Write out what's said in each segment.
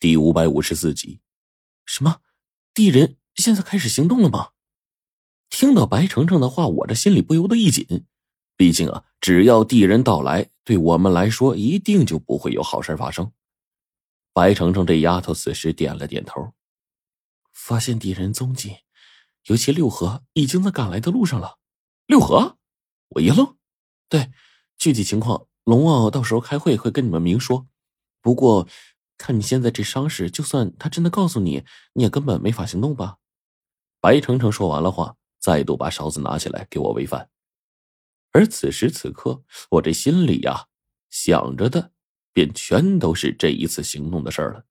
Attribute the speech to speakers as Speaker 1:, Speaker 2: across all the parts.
Speaker 1: 第五百五十四集，什么？地人现在开始行动了吗？听到白程程的话，我这心里不由得一紧。毕竟啊，只要地人到来，对我们来说一定就不会有好事发生。白程程这丫头此时点了点头，发现敌人踪迹，尤其六合已经在赶来的路上了。六合，我一愣。对，具体情况龙王到时候开会会跟你们明说。不过。看你现在这伤势，就算他真的告诉你，你也根本没法行动吧？白程程说完了话，再度把勺子拿起来给我喂饭。而此时此刻，我这心里呀想着的，便全都是这一次行动的事儿了。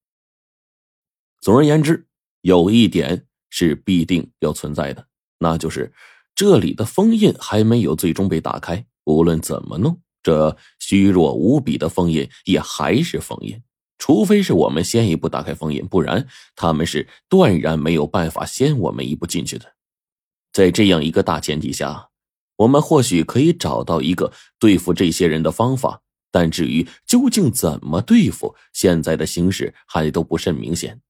Speaker 1: 总而言之，有一点是必定要存在的，那就是这里的封印还没有最终被打开。无论怎么弄，这虚弱无比的封印也还是封印。除非是我们先一步打开封印，不然他们是断然没有办法先我们一步进去的。在这样一个大前提下，我们或许可以找到一个对付这些人的方法，但至于究竟怎么对付，现在的形势还都不甚明显。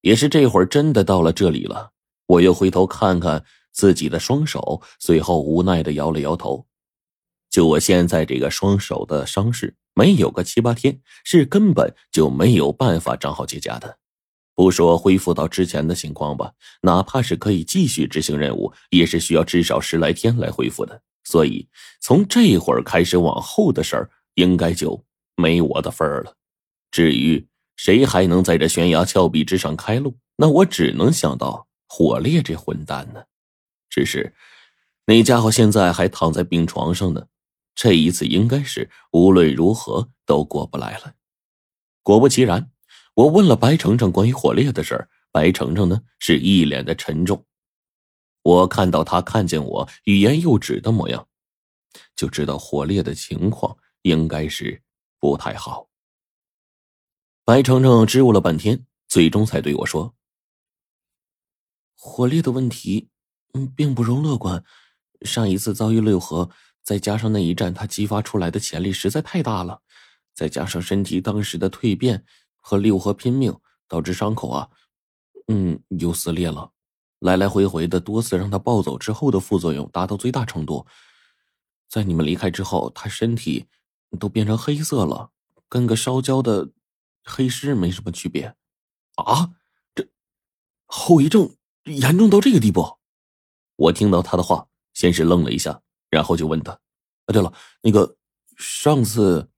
Speaker 1: 也是这会儿真的到了这里了，我又回头看看自己的双手，随后无奈的摇了摇头。就我现在这个双手的伤势。没有个七八天，是根本就没有办法长好结痂的。不说恢复到之前的情况吧，哪怕是可以继续执行任务，也是需要至少十来天来恢复的。所以从这会儿开始往后的事儿，应该就没我的份儿了。至于谁还能在这悬崖峭壁之上开路，那我只能想到火烈这混蛋呢。只是那家伙现在还躺在病床上呢。这一次应该是无论如何都过不来了。果不其然，我问了白程程关于火烈的事儿，白程程呢是一脸的沉重。我看到他看见我欲言又止的模样，就知道火烈的情况应该是不太好。白程程支吾了半天，最终才对我说：“火烈的问题，嗯，并不容乐观。上一次遭遇六合。”再加上那一战，他激发出来的潜力实在太大了，再加上身体当时的蜕变和六合拼命，导致伤口啊，嗯，又撕裂了。来来回回的多次让他暴走之后的副作用达到最大程度，在你们离开之后，他身体都变成黑色了，跟个烧焦的黑尸没什么区别。啊，这后遗症严重到这个地步？我听到他的话，先是愣了一下。然后就问他：“啊，对了，那个上次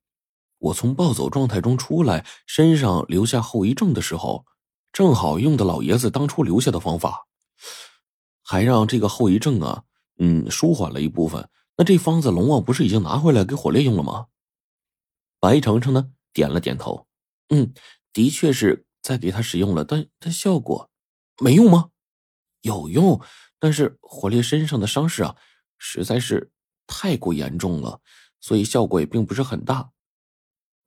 Speaker 1: 我从暴走状态中出来，身上留下后遗症的时候，正好用的老爷子当初留下的方法，还让这个后遗症啊，嗯，舒缓了一部分。那这方子龙王不是已经拿回来给火烈用了吗？”白程程呢，点了点头：“嗯，的确是在给他使用了，但但效果没用吗？有用，但是火烈身上的伤势啊。”实在是太过严重了，所以效果也并不是很大。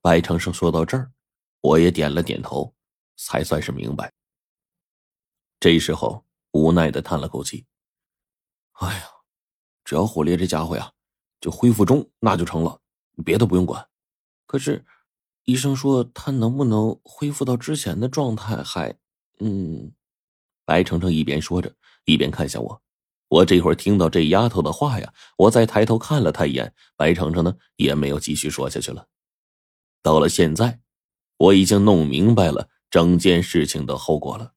Speaker 1: 白长生说到这儿，我也点了点头，才算是明白。这时候无奈的叹了口气：“哎呀，只要火烈这家伙呀，就恢复中，那就成了，别的不用管。可是医生说他能不能恢复到之前的状态，还……嗯。”白程程一边说着，一边看向我。我这会儿听到这丫头的话呀，我再抬头看了她一眼，白程程呢也没有继续说下去了。到了现在，我已经弄明白了整件事情的后果了。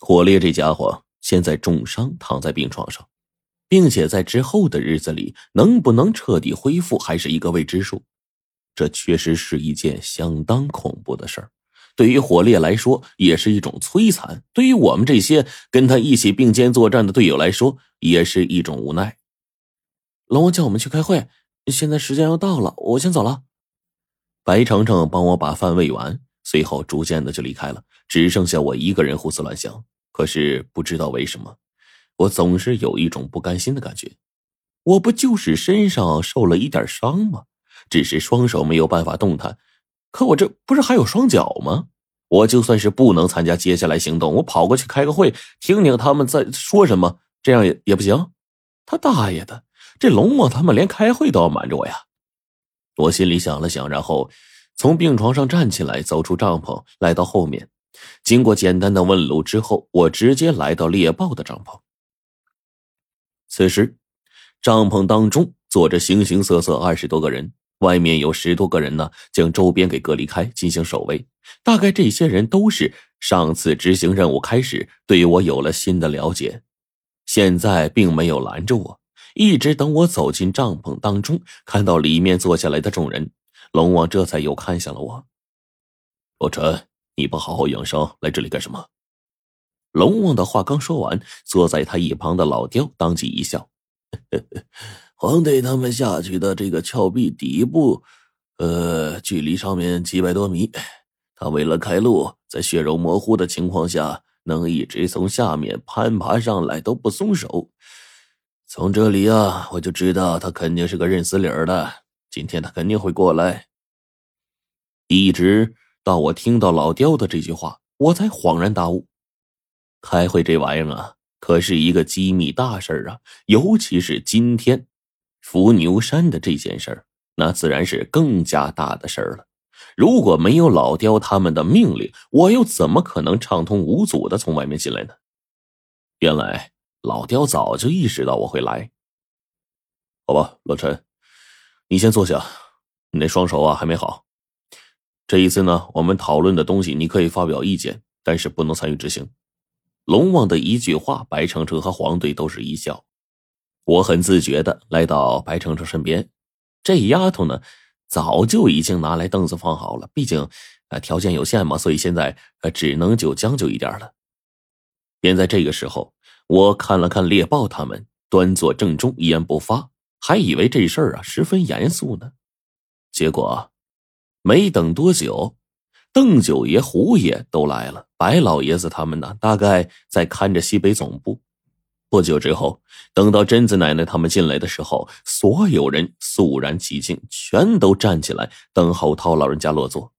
Speaker 1: 火烈这家伙现在重伤，躺在病床上，并且在之后的日子里能不能彻底恢复，还是一个未知数。这确实是一件相当恐怖的事儿。对于火烈来说，也是一种摧残；对于我们这些跟他一起并肩作战的队友来说，也是一种无奈。龙王叫我们去开会，现在时间要到了，我先走了。白程程帮我把饭喂完，随后逐渐的就离开了，只剩下我一个人胡思乱想。可是不知道为什么，我总是有一种不甘心的感觉。我不就是身上受了一点伤吗？只是双手没有办法动弹。可我这不是还有双脚吗？我就算是不能参加接下来行动，我跑过去开个会，听听他们在说什么，这样也也不行。他大爷的，这龙墨他们连开会都要瞒着我呀！我心里想了想，然后从病床上站起来，走出帐篷，来到后面。经过简单的问路之后，我直接来到猎豹的帐篷。此时，帐篷当中坐着形形色色二十多个人，外面有十多个人呢，将周边给隔离开，进行守卫。大概这些人都是上次执行任务开始，对我有了新的了解，现在并没有拦着我，一直等我走进帐篷当中，看到里面坐下来的众人，龙王这才又看向了我。洛尘，你不好好养伤，来这里干什么？龙王的话刚说完，坐在他一旁的老刁当即一笑：“
Speaker 2: 皇帝他们下去的这个峭壁底部，呃，距离上面几百多米。他为了开路，在血肉模糊的情况下，能一直从下面攀爬上来都不松手。从这里啊，我就知道他肯定是个认死理儿的。今天他肯定会过来。
Speaker 1: 一直到我听到老刁的这句话，我才恍然大悟。”开会这玩意儿啊，可是一个机密大事儿啊！尤其是今天，伏牛山的这件事儿，那自然是更加大的事儿了。如果没有老刁他们的命令，我又怎么可能畅通无阻的从外面进来呢？原来老刁早就意识到我会来。好吧，老陈，你先坐下，你那双手啊还没好。这一次呢，我们讨论的东西你可以发表意见，但是不能参与执行。龙王的一句话，白程程和黄队都是一笑。我很自觉的来到白程程身边，这丫头呢，早就已经拿来凳子放好了。毕竟，呃，条件有限嘛，所以现在呃只能就将就一点了。便在这个时候，我看了看猎豹他们，端坐正中，一言不发，还以为这事儿啊十分严肃呢。结果，没等多久。邓九爷、胡爷都来了，白老爷子他们呢，大概在看着西北总部。不久之后，等到贞子奶奶他们进来的时候，所有人肃然起敬，全都站起来等候涛老人家落座。